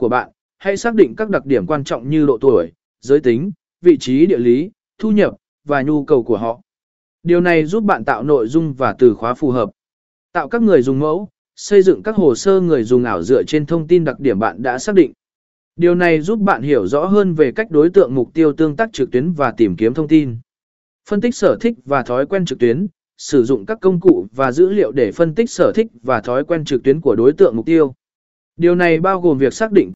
của bạn, hãy xác định các đặc điểm quan trọng như độ tuổi, giới tính, vị trí địa lý, thu nhập và nhu cầu của họ. Điều này giúp bạn tạo nội dung và từ khóa phù hợp. Tạo các người dùng mẫu, xây dựng các hồ sơ người dùng ảo dựa trên thông tin đặc điểm bạn đã xác định. Điều này giúp bạn hiểu rõ hơn về cách đối tượng mục tiêu tương tác trực tuyến và tìm kiếm thông tin. Phân tích sở thích và thói quen trực tuyến, sử dụng các công cụ và dữ liệu để phân tích sở thích và thói quen trực tuyến của đối tượng mục tiêu. Điều này bao gồm việc xác định